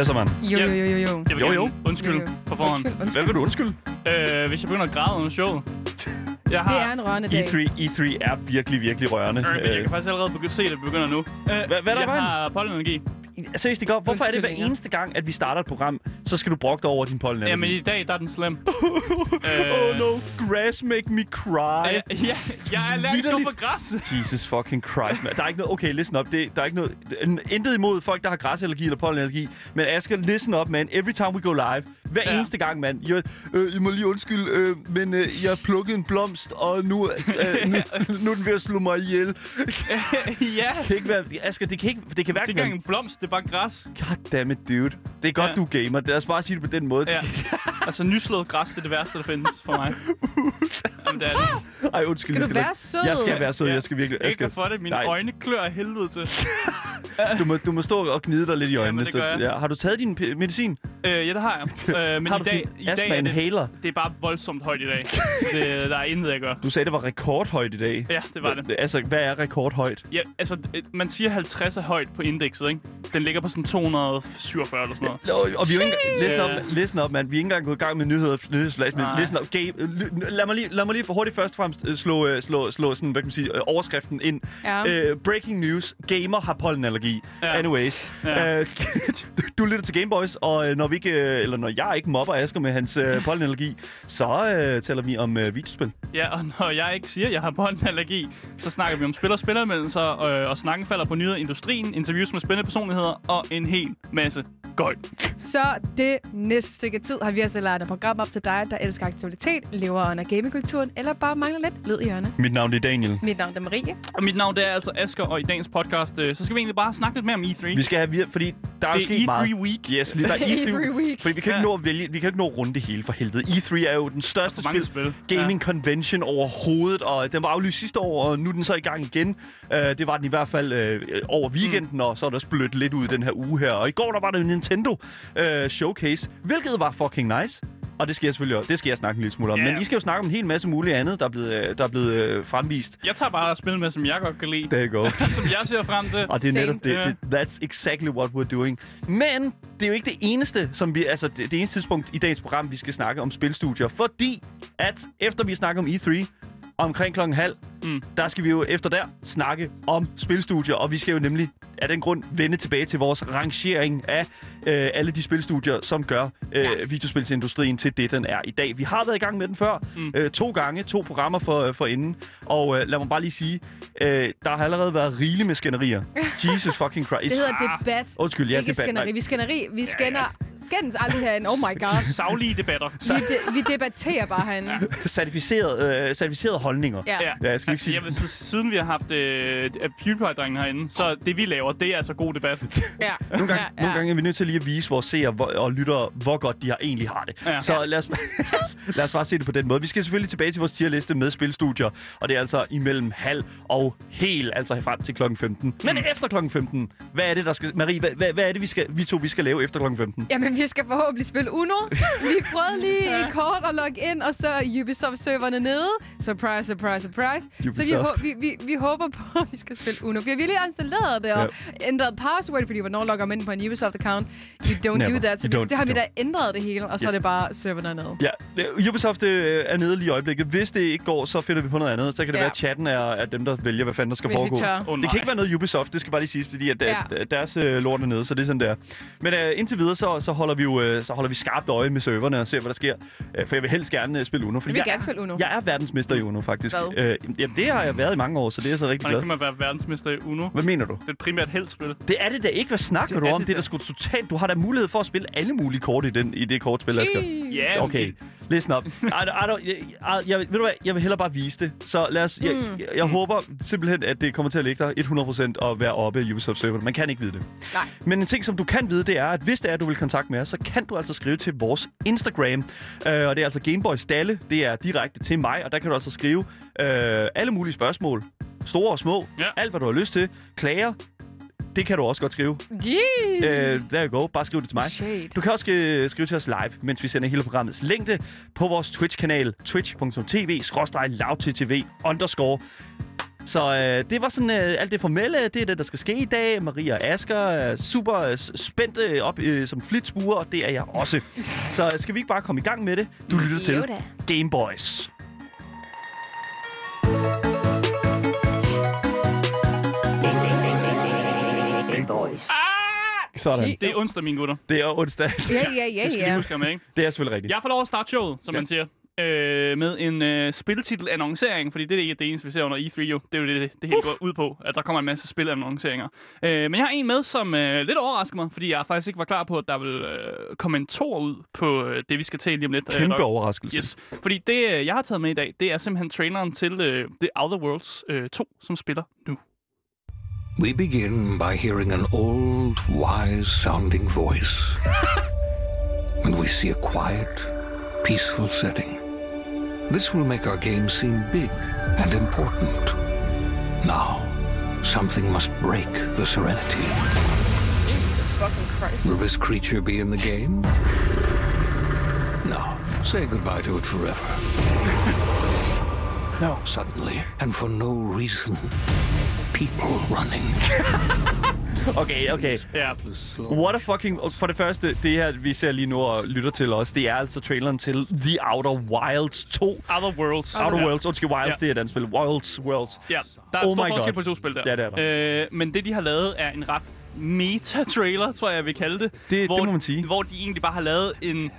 Hvad så, mand? Jo, jo, jo, jo, jo. Jeg vil Jo, jo. Undskyld Jo, jo. på forhånd. Undskyld, Hvad undskyld. vil du undskylde? Øh, hvis jeg begynder at græde under showet. Jeg har... Det er en rørende dag. E3, E3 er virkelig, virkelig rørende. Øh, men jeg Øh, kan faktisk allerede begynde se, at det begynder nu. Øh, hvad er der jeg vejen? har pollenallergi. Seriøst, Igor, hvorfor er det hver eneste gang, at vi starter et program, så skal du brokke dig over din pollen? Jamen, i dag der er den slem. Oh no, grass make me cry. Øh, ja, jeg er allergisk for græs. Jesus fucking Christ, man. Der er ikke noget... Okay, listen up. Det, der er ikke noget... Intet imod folk, der har græsallergi eller pollenallergi. Men Asger, listen up, man. Every time we go live. Hver Ja. ja. eneste gang, mand. Jeg, øh, I må lige undskylde, øh, men øh, jeg har plukket en blomst, og nu, øh, nu, nu er den ved at slå mig ihjel. ja. Det kan ikke være... Asger, det kan ikke... Det kan Det er ikke engang en blomst, det er bare græs. God damn it, dude. Det er godt, Ja. du er gamer. Lad os bare sige det på den måde. Ja. altså, nyslået græs, det er det værste, der findes for mig. Jamen, det er det. Ej, undskyld. Skal jeg du skal være sød? Jeg skal være sød. Ja. Jeg skal virkelig... Jeg Ikke skal, for det. Mine Nej. øjne klør af helvede til. du, må, du må stå og gnide dig lidt i øjnene. det gør jeg. ja. Har du taget din p- medicin? Øh, ja, det har jeg. Øh, men har i du dag, din i dag er det, inhaler? det er bare voldsomt højt i dag. Så det, der er intet, jeg gør. Du sagde, det var rekordhøjt i dag. Ja, det var det. Altså, hvad er rekordhøjt? Ja, altså, øh, man siger 50 er højt på indekset, ikke? Den ligger på sådan 247 eller sådan noget. Og, og vi er jo ikke. Listen op, listen op, mand. Vi er ikke engang gået i gang med nyheder, nyhedsflash, men listen op. Game, ly- lad, mig lige, lad mig lige for hurtigt først og fremmest øh, slå, øh, slå, slå sådan, hvad kan man sige, øh, overskriften ind. Ja. Øh, breaking news. Gamer har pollenallergi. Ja. Anyways. Ja. Øh, du lytter til Gameboys, og øh, når vi ikke, øh, eller når jeg ikke mobber Asger med hans øh, pollenallergi, så øh, taler vi om øh, videospil. Ja, og når jeg ikke siger, at jeg har pollenallergi, så snakker vi om spil- og spilleranmeldelser, øh, og snakken falder på nyheder i industrien, interviews med spændende personligheder og en hel masse gøjt. Så det næste stykke tid har vi altså lavet et program op til dig, der elsker aktualitet, lever under gamingkulturen, eller bare mangler lidt lyd i ørerne. Mit navn er Daniel. Mit navn er Marie. Og mit navn det er altså Asker, og i dagens podcast, øh, så skal vi egentlig bare snakke lidt mere om E3. Vi skal have, vir- fordi der er det sket er meget. E3 Week. Yes, lige der er E3 Every week. Fordi vi kan, Ja. ikke nå at vælge, vi kan ikke nå at runde det hele for helvede. E3 er jo den største spil, spil. gaming convention overhovedet, og den var aflyst sidste år, og nu er den så i gang igen. Uh, det var den i hvert fald uh, over weekenden, mm. og så er der splødt lidt ud den her uge her. Og i går der var der en Nintendo uh, showcase, hvilket var fucking nice. Og det skal jeg selvfølgelig det skal jeg snakke en lille smule om. Ja. Men I skal jo snakke om en hel masse muligt andet, der er blevet, øh, der er blevet uh, fremvist. Jeg tager bare spil med, som jeg godt kan lide. There you go. som jeg ser frem til. Og det er Same. netop det, Ja. det. That's exactly what we're doing. Men det er jo ikke det eneste, som vi, altså det, det eneste tidspunkt i dagens program, vi skal snakke om spilstudier. Fordi at efter vi snakker om E3, omkring klokken halv, mm. der skal vi jo efter der snakke om spilstudier. Og vi skal jo nemlig af den grund vende tilbage til vores rangering af øh, alle de spilstudier, som gør øh, Yes. videospilsindustrien til det, den er i dag. Vi har været i gang med den før. Mm. Øh, to gange, to programmer for, for inden. Og øh, lad mig bare lige sige, øh, der har allerede været rigeligt med skænderier. Jesus fucking Christ. Det hedder debat. Undskyld, jeg ikke skænderi. Vi skænderi. Vi skænder... Skændes aldrig herinde. Oh my god. Savlige debatter. Vi, de, vi debatterer bare herinde. Certificeret, øh, certificerede holdninger. Ja. Ja. Ja, jeg skal ikke Altså, sige vil, så, siden vi har haft øh, PewDiePie-drengen herinde, så det vi laver, det er altså god debat. Ja. Nogle gange, ja, ja, nogle gange er vi nødt til lige at vise vores seere og lyttere, hvor godt de har egentlig har det. Ja. Så lad os, lad os bare se det på den måde. Vi skal selvfølgelig tilbage til vores tierliste med spilstudier, og det er altså imellem halv og hel, altså frem til klokken 15. Men Mm. efter klokken 15, hvad er det, der skal... Marie, hvad, hvad, hvad er det, vi, skal, vi to vi skal lave efter klokken 15? Jamen, vi skal forhåbentlig spille Uno. Vi prøvede lige i kort at logge ind, og så er Ubisoft-serverne nede. Surprise, surprise, surprise. Så vi, Ubisoft. vi, vi, vi håber på, at vi skal spille Uno. Vi har lige installeret det og ændret password, fordi hvornår logger man ind på en Ubisoft-account? You don't Never. do that. Så vi, det har vi da ændret det hele, og så Yes. er det bare serverne nede. Ja, Ubisoft øh, er nede lige i øjeblikket. Hvis det ikke går, så finder vi på noget andet. Så kan det Ja. være, at chatten er, er dem, der vælger, hvad fanden der skal Hvis vi foregå. tør. Oh, Det kan ikke være noget Ubisoft, det skal bare lige siges, fordi at, Ja. ja. at deres øh, lort er nede, så det er sådan der. Men øh, indtil videre, så, så, holder vi jo øh, så holder vi skarpt øje med serverne og ser, hvad der sker. Øh, for jeg vil helst gerne øh, spille Uno. Fordi Jeg vil jeg gerne er, spille Uno. Jeg er verdensmester i Uno, faktisk. Hvad? Øh, jamen, det har jeg været i mange år, så det er jeg så rigtig Hvordan glad. kan man være verdensmester i Uno? Hvad mener du? Det er et primært heldspil. Det er det da ikke. Hvad snakker Det du er om? det Det er da. sgu totalt... Du har da mulighed for at spille alle mulige kort i, den, i det kortspil, Asger. Ja, Okay, det- listen up. I, I don't, jeg, ved du hvad, jeg vil hellere bare vise det. Så lad os, jeg, Mm. jeg, jeg håber simpelthen, at det kommer til at ligge der 100% og være oppe i Ubisoft server. Man kan ikke vide det. Nej. Men en ting, som du kan vide, det er, at hvis det er, at du vil kontakte med os, så kan du altså skrive til vores Instagram. Uh, og det er altså Gameboy Stalle. Det er direkte til mig, og der kan du altså skrive uh, alle mulige spørgsmål. Store og små. Ja. Alt, hvad du har lyst til. Klager. Det kan du også godt skrive. Yeah. Øh, there you go. Bare skriv det til mig. Shade. Du kan også skrive, skrive til os live, mens vi sender hele programmets længde på vores Twitch-kanal, twitch.tv, underscore. Så øh, det var sådan øh, alt det formelle, det er det, der skal ske i dag. Maria og Asger er super øh, spændte op øh, som flitsbuer, og det er jeg også. Så skal vi ikke bare komme i gang med det? Du lytter til Jo Boys. Sådan. Shit. Det er onsdag, mine gutter. Det er onsdag. Ja, ja, ja, Det skal vi ja. huske med, ikke? Det er selvfølgelig rigtigt. Jeg får lov at starte showet, som Ja. man siger. Øh, med en øh, spiltitel-annoncering, fordi det er ikke det eneste, vi ser under E3 jo. Det er jo det, det, det hele går ud på, at der kommer en masse spil-annonceringer. Øh, men jeg har en med, som øh, lidt overrasker mig, fordi jeg faktisk ikke var klar på, at der vil øh, komme en tor ud på øh, det, vi skal tale lige om lidt. Øh, Kæmpe der- overraskelse. Yes, fordi det, øh, jeg har taget med i dag, det er simpelthen traileren til øh, The Outer Worlds øh, 2, som spiller nu. We begin by hearing an old, wise sounding voice. and we see a quiet, peaceful setting. This will make our game seem big and important. Now, something must break the serenity. Jesus fucking Christ. Will this creature be in the game? No. Say goodbye to it forever. No. Suddenly, and for no reason, people running. Okay, okay. Ja, What a fucking... For det første, det her, vi ser lige nu og lytter til os, det er altså traileren til The Outer Wilds 2. Outer Worlds. Outer ja. Worlds, undskyld, Wilds, Ja. det er et andet spil. Wilds, Worlds. Ja, der er Oh stor my forskel God. på to spil der. Ja, det er der. Øh, men det, de har lavet, er en ret meta-trailer, tror jeg, jeg vil kalde det. det hvor, må man sige. Hvor de egentlig bare har lavet en...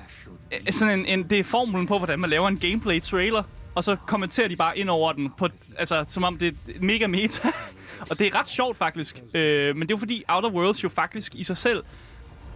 Sådan en, en det er formlen på, hvordan man laver en gameplay-trailer. Og så kommenterer de bare ind over den, på, altså, som om det er mega meta. og det er ret sjovt, faktisk. Øh, men det er jo fordi, Outer Worlds jo faktisk i sig selv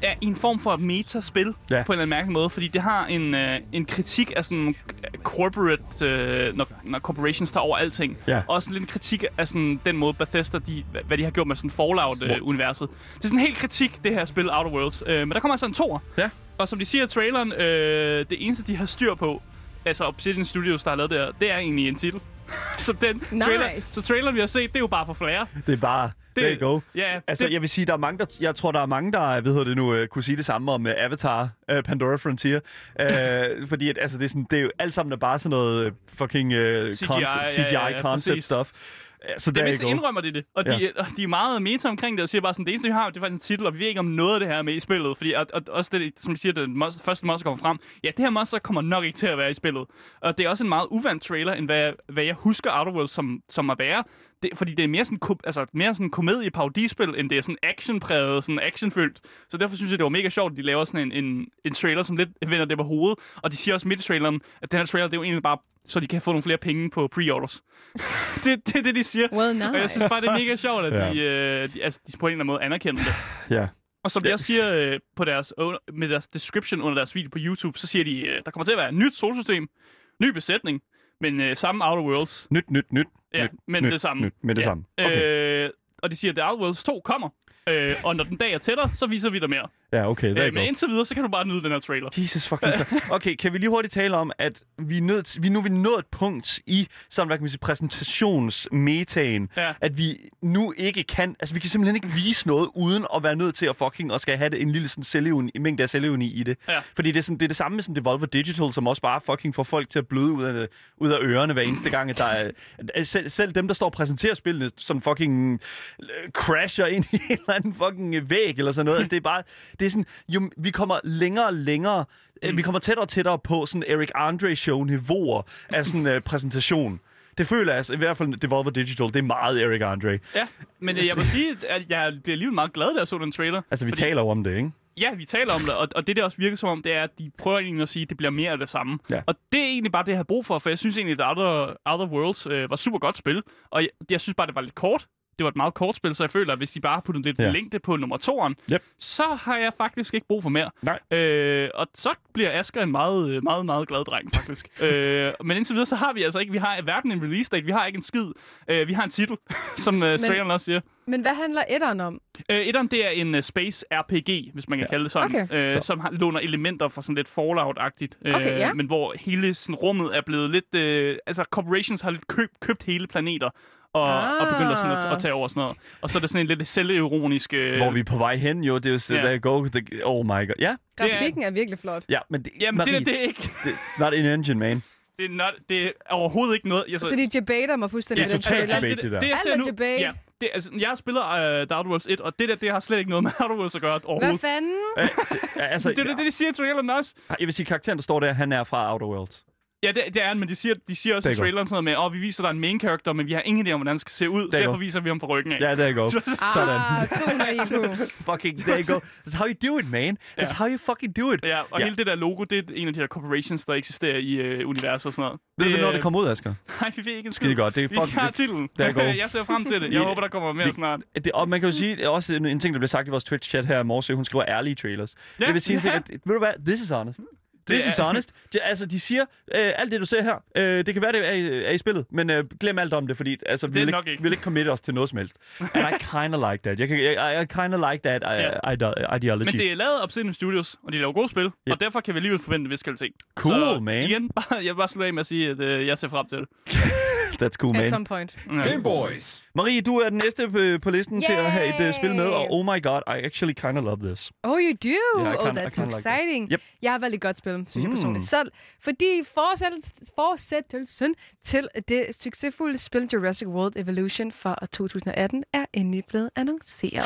er en form for metaspil Ja. på en eller anden mærkelig måde, fordi det har en, øh, en kritik af sådan corporate, øh, når, når corporations tager over alting. Ja. Også lidt en kritik af sådan den måde Bethesda, de, hvad- de har gjort med sådan Fallout-universet. det er sådan en helt kritik, det her spil Outer Worlds. Øh, men der kommer altså en toer. Ja. Og som de siger i traileren, øh, det eneste, de har styr på, altså Obsidian Studios, der har lavet det her, det er egentlig en titel. så den trailer, Nice. så traileren, vi har set, det er jo bare for flere. Det er bare... Det- There you go. Ja, Altså, det- jeg vil sige, der er mange, der, jeg tror, der er mange, der, hvad hedder det nu, øh, kunne sige det samme om uh, Avatar, uh, Pandora Frontier. Uh, fordi at, altså, det, er sådan, det er jo alt sammen er bare sådan noget øh, fucking uh, CGI, concept, ja, CGI ja, ja, concept præcis. stuff. Så Det go. indrømmer de det, og de, Ja. og de er meget meta omkring det, og siger bare sådan, det eneste, vi har, det er faktisk en titel, og vi ved ikke om noget af det her er med i spillet, fordi og, og, også det, som de siger, det monster, første monster kommer frem, ja, det her monster kommer nok ikke til at være i spillet. Og det er også en meget uvant trailer, end hvad, hvad jeg husker Outer Worlds som, som at være, det, fordi det er mere sådan, altså, mere sådan komedie parodispil end det er sådan actionpræget, sådan actionfyldt. Så derfor synes jeg, det var mega sjovt, at de laver sådan en, en, en trailer, som lidt vender det på hovedet. Og de siger også midt i traileren, at den her trailer, det er jo egentlig bare, så de kan få nogle flere penge på pre-orders. det, det er det, de siger. Well, nice. Og jeg synes bare, det er mega sjovt, at Ja. de, øh, de, altså, de på en eller anden måde anerkender det. Ja. Og som de Ja. også siger øh, på deres, med deres description under deres video på YouTube, så siger de, øh, der kommer til at være et nyt solsystem, ny besætning, men øh, samme Outer Worlds. Nyt, nyt, nyt. Ja, nyt, men nyt, det samme. Nyt, med det ja. samme. Okay. Øh, og de siger, at The Outer Worlds 2 kommer. Øh, og når den dag er tættere, så viser vi dig mere. Ja, okay. There Øh, you men indtil videre, så kan du bare nyde den her trailer. Jesus fucking Christ. Okay, kan vi lige hurtigt tale om, at vi er, nødt vi nu er vi nået et punkt i sådan, hvad kan man sige, præsentationsmetaen, Ja. at vi nu ikke kan, altså vi kan simpelthen ikke vise noget, uden at være nødt til at fucking, og skal have det, en lille sådan selvevni, en mængde af selvevni i det. Ja. Fordi det er, sådan, det er det samme med sådan Devolver Digital, som også bare fucking får folk til at bløde ud af, ud af ørerne hver eneste gang, at der er, selv, selv dem, der står og præsenterer spillene, sådan fucking øh, crasher ind i en eller anden fucking øh, væg eller sådan noget. Altså, det er bare, det er sådan, jo, vi kommer længere og længere, mm. vi kommer tættere og tættere på sådan Eric Andre show niveauer af sådan uh, præsentation. Det føler jeg, altså, i hvert fald Devolver Digital, det er meget Eric Andre. Ja, men øh, jeg vil sige, at jeg bliver alligevel meget glad, da jeg så den trailer. Altså, vi Fordi- taler jo om det, ikke? Ja, vi taler om det, og, og det, der også virker som om, det er, at de prøver egentlig at sige, at det bliver mere af det samme. Ja. Og det er egentlig bare det, jeg har brug for, for jeg synes egentlig, at Outer, Outer Worlds øh, var super godt spil, og jeg, jeg synes bare, det var lidt kort. Det var et meget kort spil, så jeg føler, at hvis de bare puttet lidt Ja. længde på nummer toeren, Yep. så har jeg faktisk ikke brug for mere. Nej. Øh, og så bliver Asger en meget, øh, meget, meget glad dreng, faktisk. øh, men indtil videre, så har vi altså ikke, vi har hverken en release date, vi har ikke en skid. Øh, vi har en titel, som øh, traileren også siger. Men hvad handler etteren om? Øh, etteren, det er en uh, space RPG, hvis man kan ja. kalde det sådan, Okay. øh, Så. som har, låner elementer fra sådan lidt Fallout-agtigt. Øh, Okay, ja. Men hvor hele sådan, rummet er blevet lidt... Øh, altså, corporations har lidt køb, købt hele planeter, og, og Ah. begyndte sådan at, at tage over sådan noget. Og så er det sådan en lidt selvironisk... Øh, Hvor vi er på vej hen, jo. Det er jo så, Ja. der go. The, oh my god. Ja, Grafikken er virkelig flot. ja, men det, Jamen, Marie, det, det, er ikke... det, it's not an engine, man. Det er, not, det er overhovedet ikke noget... Jeg, Så de debater mig fuldstændig Ja, med den totalt trailer. debate, det der. det, jeg Alt ser er nu, debate. ja, det, altså, jeg spiller uh, Dark Worlds 1, og det der, det har slet ikke noget med Outer Worlds at gøre Hvad overhovedet. fanden? Ja, altså, Det er det, det, de siger i traileren også. Jeg vil sige, karakteren, der står der, han er fra Outer Worlds. Ja, det, det er han, men de siger, de siger også i go. traileren sådan noget med, åh, oh, vi viser dig en main character, men vi har ingen idé om, hvordan han skal se ud. You Derfor go. viser vi ham fra ryggen af. Ja, you go. Sådan. Ah, 200 IQ. Fucking, there you go. That's how you do it, man. That's Ja. how you fucking do it. Ja, og Ja. hele det der logo, det er en af de der corporations, der eksisterer i øh, universet og sådan noget. Ved du, det, hvornår det kommer ud, Asger? Nej, vi ved ikke en skid. Skide godt. Det er Vi fucking... har det- titlen. Der går. jeg ser frem til det. Jeg Vi- håber, der kommer mere vi- snart. Det, og man kan jo sige, også en, ting, der blev sagt i vores Twitch-chat her i morges, hun skriver ærlige trailers. Ja, det vil sige en ting, ja. at, ved du hvad, this is honest. This Det is er- honest. De, altså, de siger, øh, alt det, du ser her, øh, det kan være, det er, i- er i spillet, men øh, glem alt om det, fordi altså, vi vil ikke, ikke. vi vil ikke commit os til noget som helst. And I kind of like that. Jeg kan, I, I kind of like that uh, Ja. ide- ideology. Men det er lavet af Obsidian Studios, og de laver gode spil, Ja. og derfor kan vi alligevel forvente en vis kvalitet. Cool, så, man. Igen, bare, jeg vil bare slutte af med at sige, at øh, jeg ser frem til det. That's cool, At man. some point. Ja. Boys. Marie, du er den næste på, listen til at have et uh, spil med, og Yay! oh my god, I actually kind of love this. Oh, you do? Yeah, I oh, kinda- that's kinda like that. exciting. Yep. Jeg har valgt et godt spil, synes jeg Mm. personligt selv. Fordi fortsættelsen til det succesfulde spil Jurassic World Evolution fra 2018 er endelig blevet annonceret.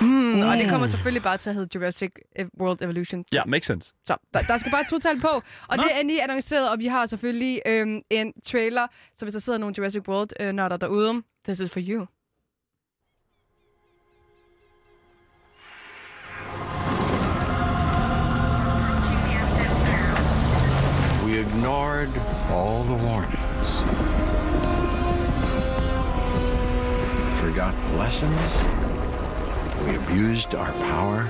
Mm, og det kommer selvfølgelig bare til at hedde Jurassic World Evolution 2. Ja, makes sense. Så der, der skal bare to tal på. Og Nå. det er endelig annonceret, og vi har selvfølgelig øhm, en trailer. Så hvis der sidder nogle Jurassic World-nørder derude, this is for you. We ignored all the warnings. Forgot the lessons. We abused our power.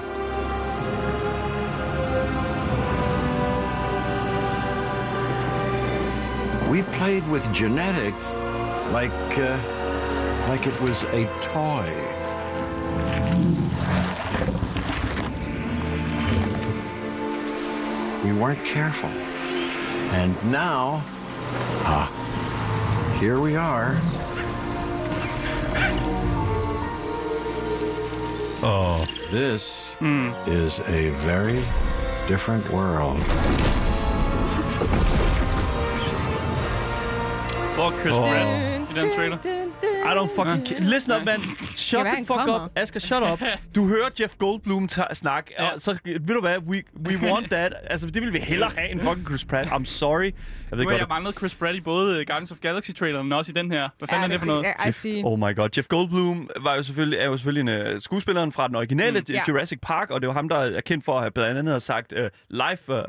We played with genetics like uh, like it was a toy. We weren't careful. And now, ah, here we are. Oh. This is a very different world. Hvor er Chris Åh. Pratt i den trailer? I don't fucking ca- Listen up, man. Shut Ja, the fuck kommer. up. Asger, shut up. Du hører Jeff Goldblum ta- snak, Ja. og så ved du hvad, we, we want that. Altså, det vil vi hellere have end fucking Chris Pratt. I'm sorry. Jeg ved Nu har jeg godt, manglet Chris Pratt i både øh, Guardians of Galaxy-traileren, men også i den her. Hvad fanden er det for noget? I see. Oh my god. Jeff Goldblum var jo selvfølgelig, er jo selvfølgelig en uh, skuespilleren fra den originale mm. Ja. Jurassic Park, og det var ham, der er kendt for at have blandt andet har sagt, uh, life uh,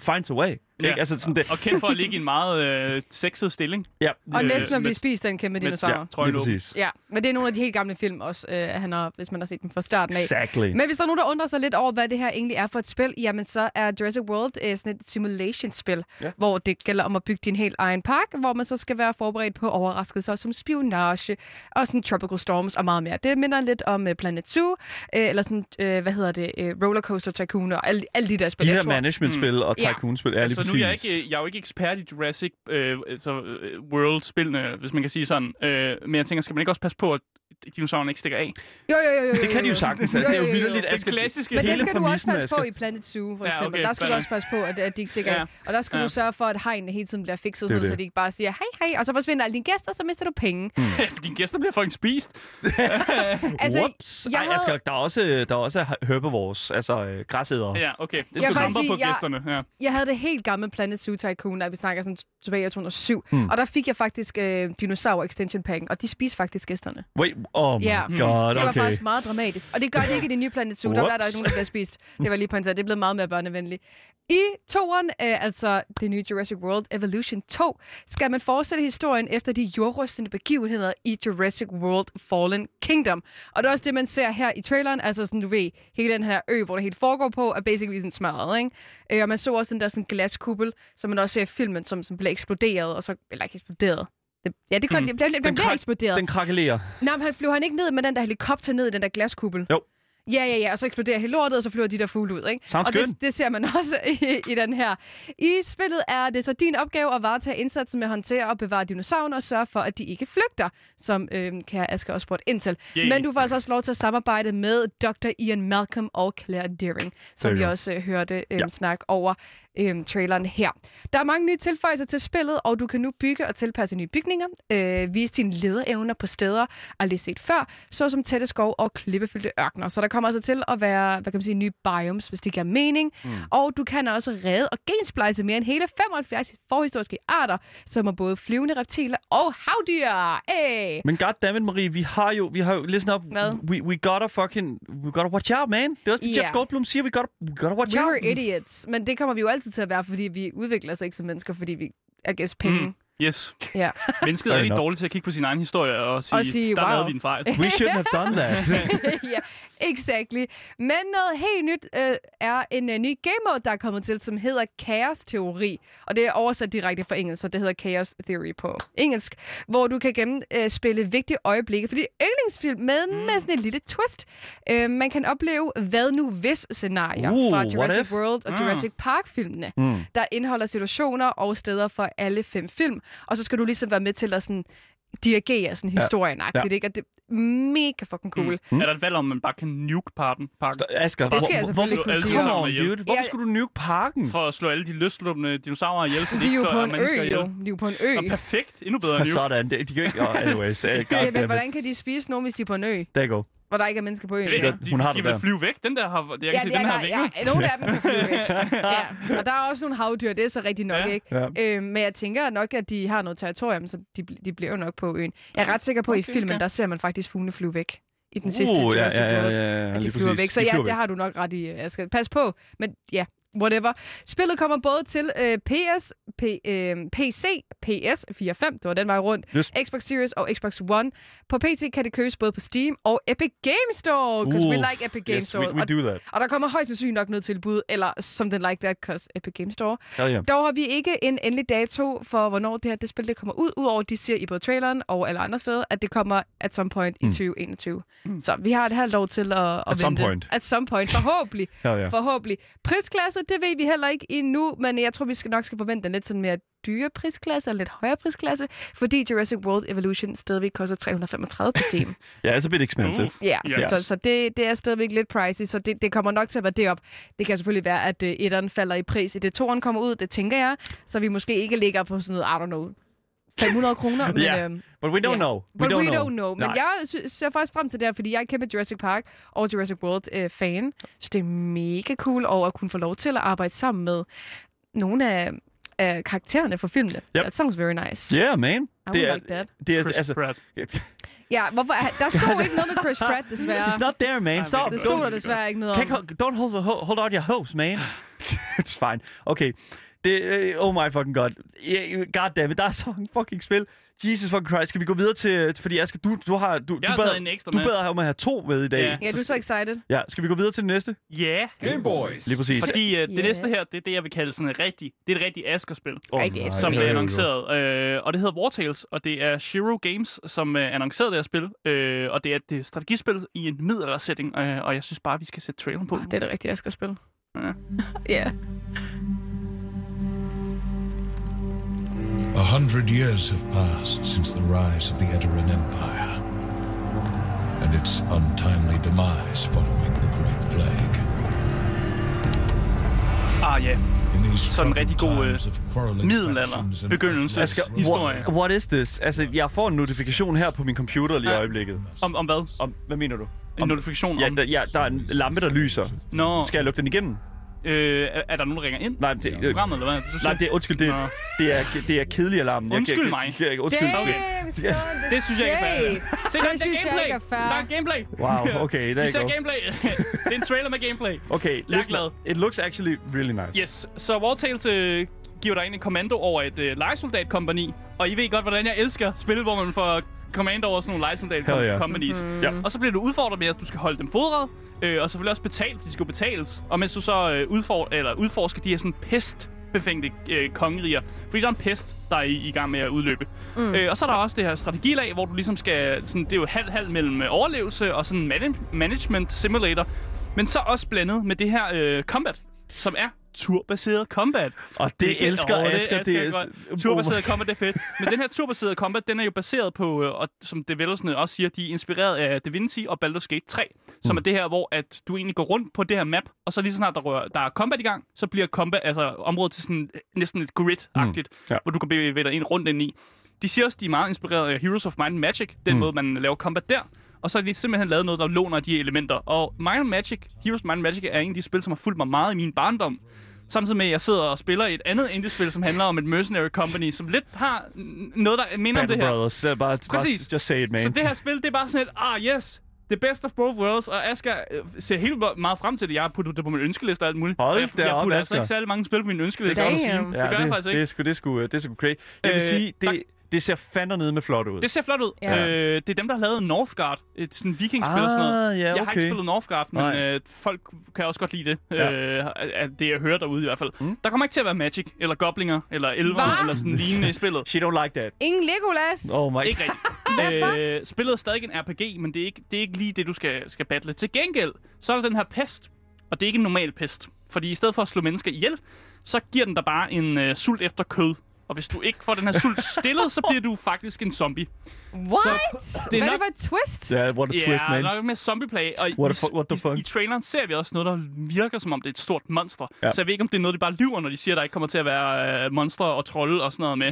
finds a way. Ja. Ikke? Altså sådan det. Og kendt for at ligge i en meget øh, sexet stilling. Ja, Og Øh, næsten at blive spist af en kæmpe Med dinosaur. ja, lige åben. præcis. ja, men det er nogle af de helt gamle film også, øh, han har, hvis man har set dem fra starten af. Exactly. Men hvis der er nogen, der undrer sig lidt over, hvad det her egentlig er for et spil, jamen så er Jurassic World øh, sådan et simulation-spil, Ja. hvor det gælder om at bygge din helt egen park, hvor man så skal være forberedt på overraskelser som spionage og sådan tropical storms og meget mere. Det minder lidt om øh, Planet Zoo, øh, eller sådan, øh, hvad hedder det, øh, Rollercoaster Tycoon og alle, alle de der spil. De jeg her tror. management-spil og Ja. tycoon-spil er lige Altså, præcis. nu er jeg, ikke, jeg er jo ikke ekspert i Jurassic øh, altså, øh, World-spillene, hvis man kan sige sådan. Øh, men jeg tænker, skal man ikke også passe på, at dinosaurerne ikke stikker af? Jo, jo, jo, jo, Det kan de jo sagtens. Altså, det er jo vildt lidt Den klassiske... Men det hele skal du også passe på i Planet Zoo, for Ja, eksempel. okay, der skal du også passe på, at, at de ikke stikker Ja. af. Og der skal Ja. du sørge for, at hegnene hele tiden bliver fikset, Det er så det. de ikke bare siger, hej, hej, og så forsvinder alle dine gæster, så mister du penge. Mm. For dine gæster bliver fucking spist. Altså, Whoops. jeg Ej, havde- Asger, der er også, der er også herbivores, altså øh, græsædere. Ja, okay. Det Jeg skal tramper sige, på jeg- gæsterne. Ja. Jeg havde det helt gamle Planet Zoo Tycoon, da vi snakker sådan tilbage i 2007. Hmm. Mm. Og der fik jeg faktisk øh, dinosaur extension packen, og de spiste faktisk gæsterne. Wait, oh my Ja. god, Det var okay. faktisk meget dramatisk. Og det gør det ikke i det nye Planet Zoo. Der er der ikke nogen, der bliver spist. Det var lige på en Det er blevet meget mere børnevenligt. I toeren, øh, altså det nye Jurassic World Evolution 2, skal man fortsætte historien efter de jordrystende begivenheder i Jurassic World Fallen Kingdom. Og det er også det, man ser her i traileren. Altså sådan, du ved, hele den her ø, hvor det hele foregår på, er basically sådan smadret, ikke? Øh, og man så også den der sådan glaskuppel, som man også ser i filmen, som, som blev eksploderet, og så, eller ikke eksploderet. Det, ja, det, Hmm. mm. det, blev, det Den blev krak- eksploderet. Den krakelerer. Nej, men han flyver han ikke ned med den der helikopter ned i den der glaskuppel? Jo. Ja, ja, ja, og så eksploderer hele lortet, og så flyver de der fugle ud, ikke? Sounds og det, det ser man også i, i den her. I spillet er det så din opgave at varetage indsatsen med at håndtere og bevare dinosaurer og sørge for, at de ikke flygter, som øh, kære Asger også spurgte ind til. Men du får altså også lov til at samarbejde med Dr. Ian Malcolm og Claire Deering, som vi også øh, hørte øh, Ja. snakke over øh, traileren her. Der er mange nye tilføjelser til spillet, og du kan nu bygge og tilpasse nye bygninger, øh, vise dine lederevner på steder aldrig set før, såsom tætte skov og klippefyldte ørkener. Så der kommer altså til at være, hvad kan man sige, nye biomes, hvis det giver mening. Mm. Og du kan også redde og gensplejse mere end hele 75 forhistoriske arter, som er både flyvende reptiler og havdyr. Hey! Men goddammit, Marie, vi har jo, vi har jo, listen up, Hvad? we, we gotta fucking, we gotta watch out, man. Det er også det, Ja. Jeff Goldblum siger, we gotta, we gotta watch We out. were idiots. Men det kommer vi jo altid til at være, fordi vi udvikler os ikke som mennesker, fordi vi er gæst penge. Mm. Mm. Yes. Ja. Mennesket er rigtig dårligt til at kigge på sin egen historie og sige, Og sige, der wow. lavede vi en fejl. We shouldn't have done that. ja, exactly. Men noget helt nyt øh, er en øh, ny game mode, der er kommet til, som hedder Chaos Teori. Og det er oversat direkte fra engelsk, så det hedder Chaos Theory på engelsk. Hvor du kan gennemspille øh, spille vigtige øjeblikke for dit yndlingsfilm med, mm. med sådan et lille twist. Øh, man kan opleve hvad nu hvis scenarier Uh, fra Jurassic? World og Ah. Jurassic Park-filmene, Mm. der indeholder situationer og steder for alle fem film. Og så skal du ligesom være med til at sådan dirigere sådan historien Ja. ja. ikke? Og det er mega fucking cool. Mm. Er der et valg om, man bare kan nuke parten, parken? Asger, Det skal jeg hvor- selvfølgelig hvorfor- kunne sige. Ihjel. dude. Hvorfor Ja. skulle du nuke parken? For at slå alle de løsluppende dinosaurer ihjel, så de De ikke slår på en mennesker ø, ihjel. jo. De er jo på en ø. Nå, perfekt. Endnu bedre nuke. Sådan, det, de kan ikke... Oh, anyways, uh, Ja, men hvordan kan de spise nogen, hvis de er på en ø, you go. Hvor der ikke er mennesker på øen? Ja, godt. de, Hun har de det vil flyve væk. Den der har... Jeg kan Ja, se, ja, den her der, vinger. ja, nogle af dem kan flyve væk. ja. Og der er også nogle havdyr, det er så rigtigt nok, Ja. ikke? Ja. Øh, men jeg tænker nok, at de har noget territorium, så de, de bliver jo nok på øen. Jeg er ret sikker på, at i Okay, filmen, okay. der ser man faktisk fuglene flyve væk. I den sidste Uh, ja, Jurassic ja, ja, World. ja, ja, at de flyver præcis. væk. Så De ja, det har du nok ret i. Jeg skal passe på, men ja, whatever. Spillet kommer både til øh, PS, P, øh, PC, PS 4.5, det var den vej rundt, Just. Xbox Series og Xbox One. På PC kan det købes både på Steam og Epic Game Store, because we like Epic Game yes, Store. we, we og, do that. og der kommer højst sandsynligt nok noget tilbud, eller something like that, because Epic Game Store. Hell yeah. Dog har vi ikke en endelig dato for, hvornår det her det spil det kommer ud, udover de siger i både traileren og alle andre steder, at det kommer at some point i 2021. Så vi har et halvt år til at, at At some vente. point. At some point, forhåbentlig. Hell yeah. Forhåbentlig. Prisklasse, det ved vi heller ikke endnu, men jeg tror, vi skal nok skal forvente en lidt sådan mere dyre prisklasse, eller lidt højere prisklasse, fordi Jurassic World Evolution stadigvæk koster 335 på Steam. Yeah, it's a bit expensive. Uh. Ja, Yes. yes. så, så det, det er stadigvæk lidt pricey, så det, det kommer nok til at være det op. Det kan selvfølgelig være, at uh, etteren falder i pris i det toeren kommer ud, det tænker jeg, så vi måske ikke ligger på sådan noget, I don't know, 500 kroner, men... Ja. øhm, But we don't Ja. know. But we don't know. Men Nej. jeg ser faktisk frem til det her, fordi jeg er kæmpe Jurassic Park og Jurassic World-fan. så det er mega cool over at kunne få lov til at arbejde sammen med nogle af, af karaktererne fra filmene. Yep. That sounds very nice. Yeah, man. I Det would er, like that. det er, Chris altså, Pratt. Ja, hvorfor? Der stod ikke noget med Chris Pratt, desværre. He's not there, man. Stop. Det Don't- stod der desværre ikke noget om. Don't hold, hold, hold out your hopes, man. It's fine. Okay. Det, øh, oh my fucking god. God damn it, der er så mange fucking spil. Jesus fucking Christ. Skal vi gå videre til... Fordi Asger, du, du har... Du, Jeg du har bad, taget en ekstra Du med. beder om at have to med i dag. Ja. Ja, du er så excited. Ja, skal vi gå videre til det næste? Ja, Game Boys. Lige præcis. fordi uh, det næste her, det er det, jeg vil kalde sådan et rigtigt, det er et rigtigt Asker-spil. Oh, Rigtig nej, som blev annonceret. Øh, og det hedder War Tales, og det er Shiro Games, som øh, annoncerede det her spil. Øh, og det er et strategispil i en middelalder-setting, øh, og jeg synes bare, vi skal sætte traileren på. Oh, det er det rigtige, spille. Ja. Ja. A hundred years have passed since the rise of the Edoran Empire and its untimely demise following the Great Plague. Ah ja, these Sådan en rigtig god, quarreling middelalder begyndelse. Asger, Historie. what, what is this? Altså, jeg får en notifikation her på min computer lige i Ja. øjeblikket. om, om hvad? Om, hvad mener du? En notifikation Ja, om... der, ja, der er en lampe, der lyser. Nå, Skal jeg lukke den igennem? Øh, er, er der nogen, der ringer ind? Nej, det, øh, Programmet, eller hvad? Du nej, det er, undskyld, det, Nå. det er, det er kedelig alarmen. Jeg- Undskyld jeg- mig. jeg- jeg- Undskyld. Okay. the Det synes jeg ikke er fair. Se, der er synes jeg gameplay. ikke er fair. Der er gameplay. Wow, okay, der ser go. gameplay. det er en trailer med gameplay. Okay, Jeg er listen, glad. It looks actually really nice. Yes, så War Tales øh, giver dig en kommando over et øh, lejesoldatkompani. Og I ved godt, hvordan jeg elsker spil, hvor man får kommando over sådan nogle lejesoldat Hell yeah. companies. Mhm. Ja. Og så bliver du udfordret med, at du skal holde dem fodret. Øh, og selvfølgelig også betalt, for de skal jo betales. Og mens du så øh, udfor eller udforsker de her sådan pest befængte øh, kongeriger. Fordi der er en pest, der er i, i gang med at udløbe. Mm. Øh, og så er der også det her strategilag, hvor du ligesom skal... Sådan, det er jo halv-halv mellem øh, overlevelse og sådan man- management simulator. Men så også blandet med det her øh, combat, som er turbaseret combat. Og det, kan- elsker Åh, Asger. Det, det, godt. Turbaseret combat, det er fedt. Men den her turbaserede combat, den er jo baseret på, øh, og som developersne også siger, de er inspireret af Da Vinci og Baldur's Gate 3, som Mm. er det her, hvor at du egentlig går rundt på det her map, og så lige så snart der, rører, der er combat i gang, så bliver combat, altså området til sådan øh, næsten et grid-agtigt, Mm. Ja. hvor du kan bevæge dig ind rundt ind i. De siger også, de er meget inspireret af Heroes of Might and Magic, den Mm. måde, man laver combat der. Og så har de simpelthen lavet noget, der låner de elementer. Og Might and Magic, Heroes and Magic, er en af de spil, som har fulgt mig meget i min barndom. Samtidig med, at jeg sidder og spiller et andet indie-spil, som handler om et mercenary company, som lidt har noget, der minder om det her. Brothers. Det er bare, Præcis. Bare, just say it, man. Så det her spil, det er bare sådan et, ah yes, the best of both worlds, og Asger øh, ser helt meget frem til det. Jeg har puttet det på min ønskeliste og alt muligt. Hold jeg, jeg op, putter altså Asger. ikke særlig mange spil på min ønskeliste. Damn. kan jeg sige. Det gør jeg faktisk det, ikke. Det er sgu, det er sgu, det er sgu crazy. Jeg vil Øh, sige, det, det ser fandme nede med flot ud. Det ser flot ud. Ja. Øh, det er dem, der har lavet Northgard, et sådan vikingspil og sådan noget. Ah, ja, okay. Jeg har ikke spillet Northgard, men Nej. øh, folk kan også godt lide det. Ja. Øh, af det, jeg hører derude i hvert fald. Mm. Der kommer ikke til at være Magic, eller Goblinger, eller Elver, Hva? eller sådan lignende i spillet. She don't like that. Ingen Legolas. Oh my Ikke rigtigt. øh, spillet er stadig en RPG, men det er ikke, det er ikke lige det, du skal, skal battle. Til gengæld, så er der den her pest, og det er ikke en normal pest. Fordi i stedet for at slå mennesker ihjel, så giver den dig bare en øh, sult efter kød. Og hvis du ikke får den her sult stillet, så bliver du faktisk en zombie. What? Så Hvad er nok- det for et twist? Yeah, what a Ja, twist, man. nok med zombieplay. Og What i, the what the i, fuck? I, traileren ser vi også noget, der virker som om det er et stort monster. Ja. Så jeg ved ikke, om det er noget, de bare lyver, når de siger, at der ikke kommer til at være øh, monstre og trolde og sådan noget med.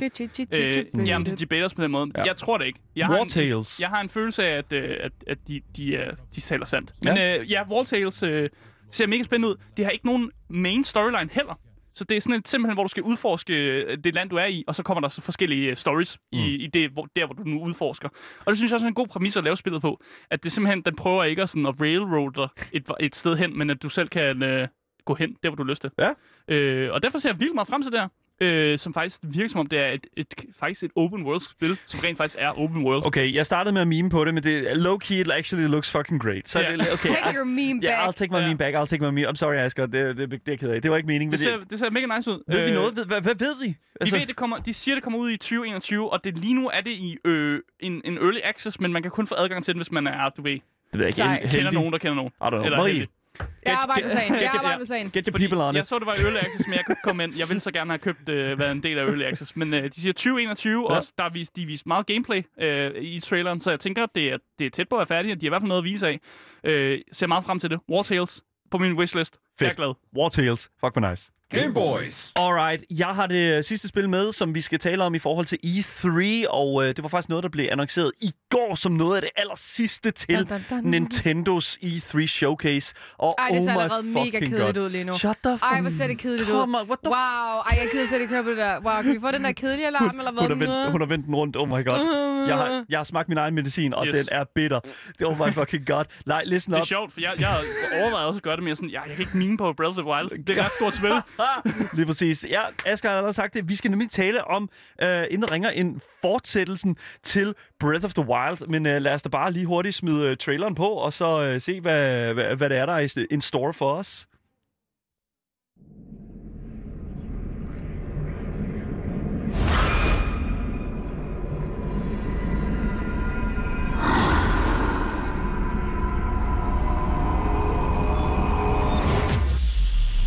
Øh, jamen, de debater os på den måde. Ja. Ja. Jeg tror det ikke. Jeg har, en, jeg har en følelse af, at, øh, at, at de, de, øh, de taler sandt. Men ja, øh, ja War Tales øh, ser mega spændende ud. Det har ikke nogen main storyline heller. Så det er sådan et, simpelthen, hvor du skal udforske øh, det land, du er i, og så kommer der så forskellige øh, stories mm. i, i det, hvor, der, hvor du nu udforsker. Og det synes jeg også er en god præmis at lave spillet på. At det simpelthen, den prøver ikke at, sådan, at railroad et, et sted hen, men at du selv kan øh, gå hen, der hvor du har lyst til. Ja. Øh, og derfor ser jeg virkelig meget frem til det her. Øh, som faktisk virker som om, det er et, et, faktisk et open world-spil, som rent faktisk er open world. Okay, jeg startede med at meme på det, men det low-key, it actually looks fucking great. Så Ja. det, okay, Take your meme Ja, back. I'll take my Ja. meme back. I'll take my meme. I'm sorry, Asger. Det, det, det, det er jeg ked af. Det var ikke meningen. Det ser, det ser mega nice ud. ved vi Øh, noget? Ved- Hvad, hvad ved vi? De, ved, det kommer, de siger, det kommer ud i 2021, og det, lige nu er det i øh, en, en early access, men man kan kun få adgang til den, hvis man er, du ved, det ved jeg ikke. Kender nogen, der kender nogen. I don't know. Eller Marie, heldig. Jeg arbejder med sagen. Get- Jeg get- arbejder med sagen. get your Fordi people on jeg it. så, det var early access, men jeg kunne komme ind. Jeg ville så gerne have købt, øh, været en del af early access. Men øh, de siger 2021, Ja. og der er vist, de vist meget gameplay øh, i traileren, så jeg tænker, at det er, det er tæt på at være færdigt, og de har i hvert fald noget at vise af. Øh, ser meget frem til det. War Tales på min wishlist. Jeg er Fedt. glad. War Tales. Fuck, hvor nice. Game Boys. Alright, jeg har det sidste spil med, som vi skal tale om i forhold til E3, og øh, det var faktisk noget, der blev annonceret i går som noget af det aller sidste til Dun, dun, dun. Nintendos E3 Showcase. Og Ej, det oh ser my allerede mega fucking kedeligt God. ud lige nu. Shut the Ej, hvor ser det kedeligt ud. Come on, what the Wow, ej, jeg gider slet ikke høre på det der. Wow, kan vi få den der kedelige alarm, eller hvad? hun, har vendt, hun har vendt den rundt. Oh my god. Jeg har, jeg har smagt min egen medicin, og Yes. den er bitter. Oh my fucking god. Nej, listen Det er up. sjovt, for jeg, jeg overvejede også at gøre det mere sådan, ja, jeg kan ikke mine på Breath of the Wild. Det er et ret stort spil. Lige præcis. Ja, Asger har allerede sagt det. Vi skal nemlig tale om, uh, inden ringer en fortsættelsen til Breath of the Wild. Men uh, lad os da bare lige hurtigt smide uh, traileren på, og så uh, se, hvad, hvad, hvad det er, der er en in store for os.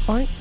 Oink.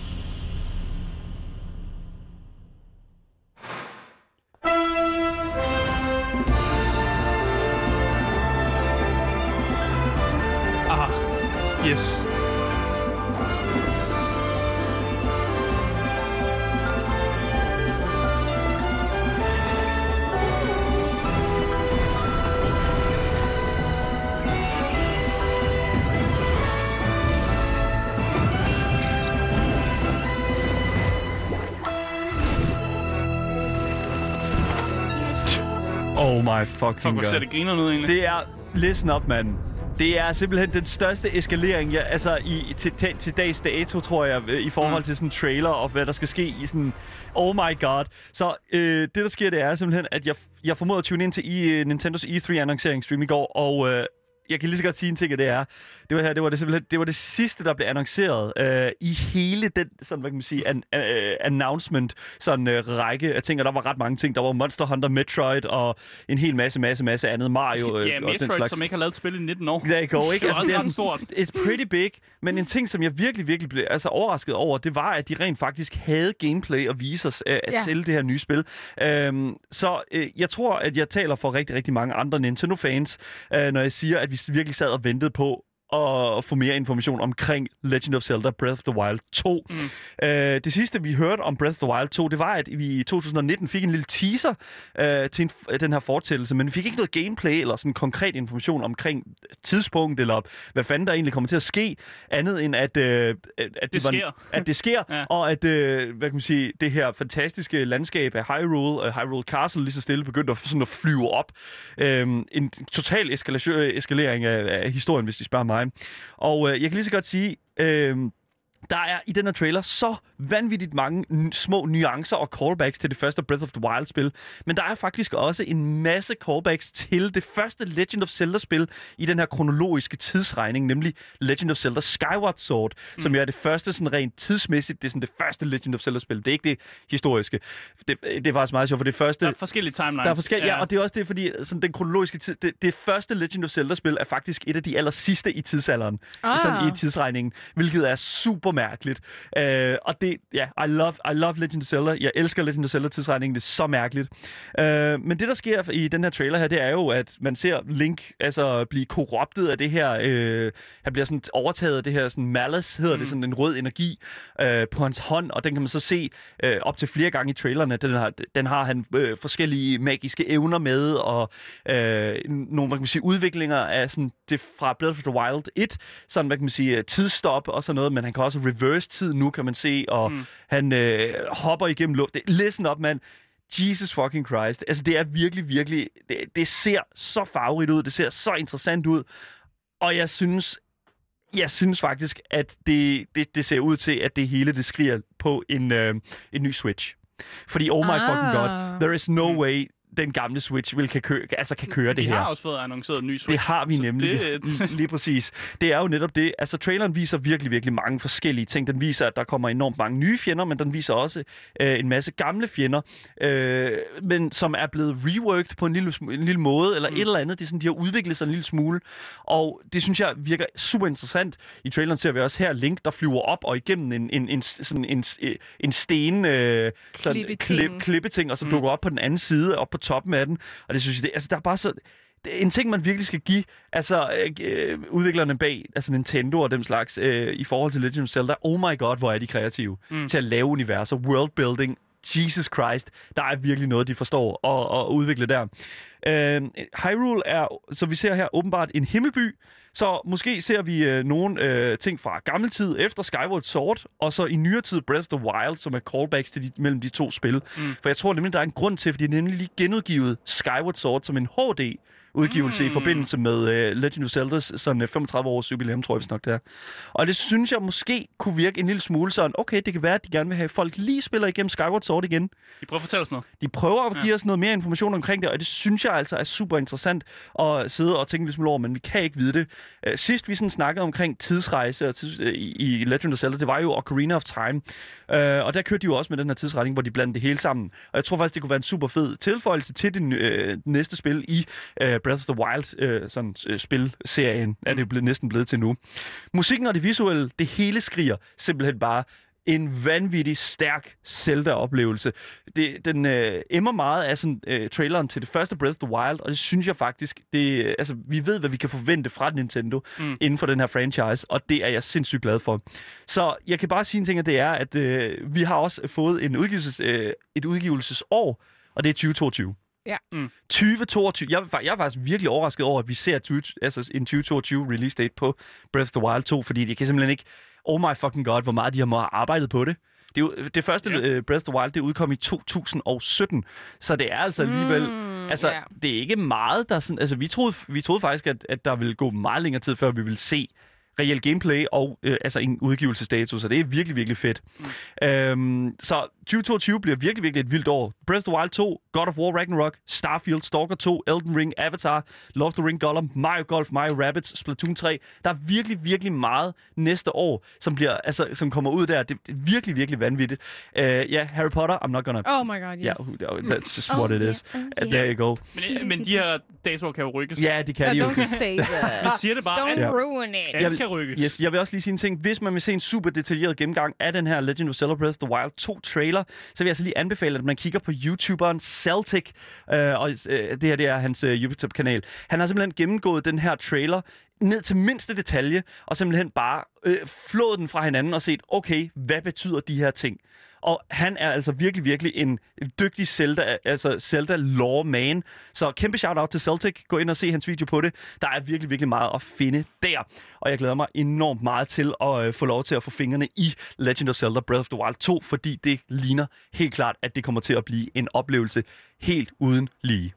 My fucking Fuck, god. det griner ud egentlig. Det er... Listen up, mand. Det er simpelthen den største eskalering, jeg, altså i, til, til, til dags dato, tror jeg, øh, i forhold Mm. til sådan en trailer og hvad der skal ske i sådan... Oh my god. Så øh, det, der sker, det er simpelthen, at jeg, jeg formåede at tune ind til i, uh, Nintendos E3-annonceringsstream i går, og øh, jeg kan lige så godt sige en ting, at det er, det var her, det var det simpelthen, det var det sidste, der blev annonceret øh, i hele den, sådan, hvad kan man sige, an, øh, announcement, sådan øh, række af ting, og der var ret mange ting. Der var Monster Hunter, Metroid og en hel masse, masse, masse andet. Mario øh, Ja, og den Metroid, slags. som ikke har lavet et spil i 19 år. Der går ikke. Altså, Det er også det sådan, stort. It's pretty big. Men en ting, som jeg virkelig, virkelig blev altså, overrasket over, det var, at de rent faktisk havde gameplay at vise os øh, Ja. til det her nye spil. Øhm, så øh, jeg tror, at jeg taler for rigtig, rigtig mange andre Nintendo-fans, øh, når jeg siger, at vi virkelig sad og ventede på at få mere information omkring Legend of Zelda Breath of the Wild 2. Mm. Øh, det sidste, vi hørte om Breath of the Wild 2, det var, at vi i 2019 fik en lille teaser øh, til en, den her fortællelse, men vi fik ikke noget gameplay eller sådan konkret information omkring tidspunkt, eller hvad fanden der egentlig kommer til at ske, andet end at, øh, at, at Det var, sker. at det sker, Ja. og at øh, hvad kan man sige, det her fantastiske landskab af Hyrule, uh, Hyrule Castle lige så stille begyndte at, sådan at flyve op. Øhm, en total eskalation, eskalering af, af historien, hvis de spørger mig. Og øh, jeg kan lige så godt sige, øh, der er i den her trailer så vanvittigt mange små nuancer og callbacks til det første Breath of the Wild-spil. Men der er faktisk også en masse callbacks til det første Legend of Zelda-spil i den her kronologiske tidsregning, nemlig Legend of Zelda Skyward Sword, mm. som jo er det første sådan rent tidsmæssigt, det er sådan det første Legend of Zelda-spil. Det er ikke det historiske. Det, det er faktisk meget sjovt, for det første... Der er forskellige timelines. Der er forskellige, ja. og det er også det, fordi sådan, den kronologiske tid, det, det første Legend of Zelda-spil er faktisk et af de aller sidste i tidsalderen, Ah. sådan i tidsregningen, hvilket er super mærkeligt. Uh, og det, ja, I love, I love Legend of Zelda. Jeg elsker Legend of Zelda tidsregningen, det er så mærkeligt. Uh, men det, der sker i den her trailer her, det er jo, at man ser Link altså blive korruptet af det her, uh, han bliver sådan overtaget af det her sådan malice, hedder mm. det, sådan en rød energi uh, på hans hånd, og den kan man så se uh, op til flere gange i trailerne. Den har, den har han øh, forskellige magiske evner med, og øh, nogle, hvad kan man sige, udviklinger af sådan, det fra Breath of the Wild 1, sådan, hvad kan man sige, øh, tidsstop og sådan noget, men han kan også reverse tid nu, kan man se, og mm. han øh, hopper igennem luft. Listen up, mand. Jesus fucking Christ. Altså, det er virkelig, virkelig... Det, det ser så farverigt ud, det ser så interessant ud, og jeg synes, jeg synes faktisk, at det, det, det ser ud til, at det hele det skriger på en, øh, en ny Switch. Fordi, oh my Ah. fucking god, there is no way, den gamle Switch vil kan køre, altså kan køre det Vi her. har også fået annonceret en ny Switch. Det har vi nemlig. Det, Det... Lige præcis. Det er jo netop det. Altså, traileren viser virkelig, virkelig mange forskellige ting. Den viser, at der kommer enormt mange nye fjender, men den viser også øh, en masse gamle fjender, øh, men som er blevet reworked på en lille, en lille måde, eller mm. et eller andet. Det er sådan, de har udviklet sig en lille smule. Og det synes jeg virker super interessant. I traileren ser vi også her Link, der flyver op og igennem en, en, en, sådan en, en sten, øh, sådan, Klippeting. klip, klippeting, og så dukker op på den anden side, op på toppen af den. Og det synes jeg, det, altså, der er bare så en ting, man virkelig skal give altså, øh, udviklerne bag altså Nintendo og dem slags øh, i forhold til Legend of Zelda. Oh my god, hvor er de kreative mm. til at lave universer, worldbuilding. Jesus Christ, der er virkelig noget, de forstår at, at udvikle der. Øh, Hyrule er, som vi ser her, åbenbart en himmelby, så måske ser vi øh, nogle øh, ting fra gammel tid efter Skyward Sword, og så i nyere tid Breath of the Wild, som er callbacks til de, mellem de to spil. Mm. For jeg tror nemlig, der er en grund til, fordi de har nemlig lige genudgivet Skyward Sword som en HD udgivelse mm. i forbindelse med uh, Legend of Zelda's sådan uh, 35 års jubilæum, tror jeg vist nok det er. Og det synes jeg måske kunne virke en lille smule sådan, okay, det kan være, at de gerne vil have at folk lige spiller igennem Skyward Sword igen. I prøver at fortælle os noget. De prøver at give os noget mere information omkring det, og det synes jeg altså er super interessant at sidde og tænke lidt smule over, men vi kan ikke vide det. Uh, sidst vi sådan snakkede omkring tidsrejse og tids, uh, i, Legend of Zelda, det var jo Ocarina of Time. Uh, og der kørte de jo også med den her tidsretning, hvor de blandede det hele sammen. Og jeg tror faktisk, det kunne være en super fed tilføjelse til det uh, næste spil i uh, Breath of the Wild uh, sådan, uh, spilserien, er det blevet, næsten blevet til nu. Musikken og det visuelle, det hele skriger simpelthen bare en vanvittig stærk Zelda-oplevelse. Det, den øh, emmer meget af sådan, øh, traileren til det første Breath of the Wild, og det synes jeg faktisk, det, øh, altså, vi ved, hvad vi kan forvente fra Nintendo mm. inden for den her franchise, og det er jeg sindssygt glad for. Så jeg kan bare sige en ting, at det er, at øh, vi har også fået en udgivelses, øh, et udgivelsesår, og det er 2022. Ja. Mm. 2022. Jeg, er jeg er faktisk virkelig overrasket over, at vi ser 20, altså en 2022 release date på Breath of the Wild 2, fordi det kan simpelthen ikke... Oh my fucking god, hvor meget de har arbejdet på det. Det, er jo, det første yeah. uh, Breath of the Wild, det udkom i 2017, så det er altså alligevel... Mm, altså, ja. det er ikke meget, der sådan... Altså, vi troede, vi troede faktisk, at, at der ville gå meget længere tid, før vi ville se reelt gameplay og øh, altså en udgivelsesdato, så det er virkelig, virkelig fedt. Mm. Øhm, så 2022 bliver virkelig, virkelig et vildt år. Breath of the Wild 2, God of War Ragnarok, Starfield, Stalker 2, Elden Ring, Avatar, Love the Ring Gollum, Mario Golf, Mario Rabbids, Splatoon 3. Der er virkelig, virkelig meget næste år, som, bliver, altså, som kommer ud der. Det, det er virkelig, virkelig vanvittigt. Uh, ja, yeah, Harry Potter, I'm not gonna... Oh my god, yes. Yeah, that's just what Oh, it yeah, is. oh, Uh, yeah. There you go. Men, men de her datoer kan jo rykkes. Ja, det kan Uh, de jo. don't say that. siger det bare. Don't Ja. ruin it. alt kan rykke. Yes, jeg vil også lige sige en ting. Hvis man vil se en super detaljeret gennemgang af den her Legend of Zelda Breath of the Wild 2 trailer, så vil jeg altså lige anbefale, at man kigger på YouTuberen Celtic. Øh, og øh, det her det er hans øh, YouTube-kanal. Han har simpelthen gennemgået den her trailer ned til mindste detalje, og simpelthen bare øh, flået den fra hinanden og set, okay, hvad betyder de her ting? Og han er altså virkelig, virkelig en dygtig Zelda, altså Zelda lore man. Så kæmpe shout-out til Celtic. Gå ind og se hans video på det. Der er virkelig, virkelig meget at finde der. Og jeg glæder mig enormt meget til at øh, få lov til at få fingrene i Legend of Zelda Breath of the Wild 2, fordi det ligner helt klart, at det kommer til at blive en oplevelse helt uden lige.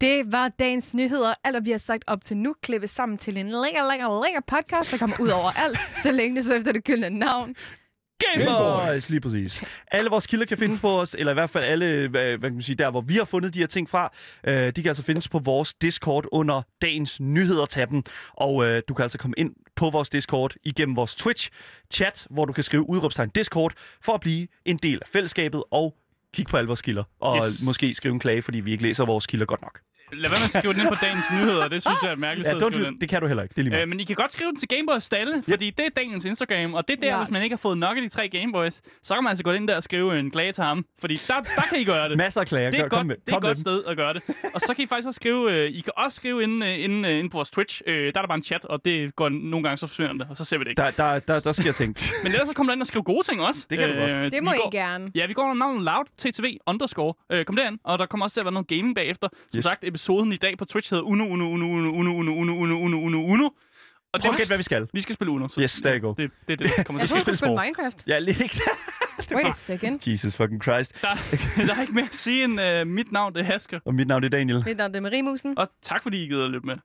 Det var dagens nyheder. Alt, hvad vi har sagt op til nu, klippes sammen til en lækker, lækker, lækker podcast, der kommer ud over alt, så længe det så efter det gyldne navn. Game Boys! Lige præcis. Alle vores kilder kan findes på os, eller i hvert fald alle, hvad, hvad kan man sige, der hvor vi har fundet de her ting fra. Øh, de kan altså findes på vores Discord under dagens nyheder-tabben. Og øh, du kan altså komme ind på vores Discord igennem vores Twitch-chat, hvor du kan skrive udråbstegn Discord, for at blive en del af fællesskabet og kigge på alle vores kilder. Og Yes. måske skrive en klage, fordi vi ikke læser vores kilder godt nok. Lad være med at skrive den ind på dagens nyheder. Det synes jeg er et mærkeligt Ja, sted at skrive det, den. det kan du heller ikke. Det er lige. Øh, men I kan godt skrive den til Gameboys Stalle, fordi det er dagens Instagram, og det er der, Yes. hvis man ikke har fået nok af de tre Gameboys, så kan man altså gå ind der og skrive en klage til ham, fordi der, der kan I gøre det. Masser af klager. Det er Kom et godt, med- det er et godt dem. sted at gøre det. Og så kan I faktisk også skrive, øh, I kan også skrive inde, øh, inde, øh, inde på vores Twitch. Øh, der er der bare en chat, og det går nogle gange, så forsvinder det, og så ser vi det ikke. Der, der, der, der sker ting. Men ellers så kommer der ind og skrive gode ting også. Det kan du godt. Øh, Det må I går, gerne. Ja, vi går under navnet Loud TTV underscore. Øh, kom derind, og der kommer også til at være noget gaming bagefter. Som Yes. sagt, episoden i dag på Twitch hedder Uno, Uno, Uno, Uno, Uno, Uno, Uno, Uno, Uno, Uno, Uno. Og Prøv at gætte, hvad vi skal. Vi skal spille Uno. Så, Yes, there you go. Det, det er det, kommer Jeg til ske. du spille skulle spille sport. Minecraft. Ja, lige ikke. Wait a second. Jesus fucking Christ. Der, der er ikke mere at sige end uh, mit navn, det er Hasker. Og mit navn er Daniel. Mit navn er Marie Musen. Og tak fordi I gider at lytte med.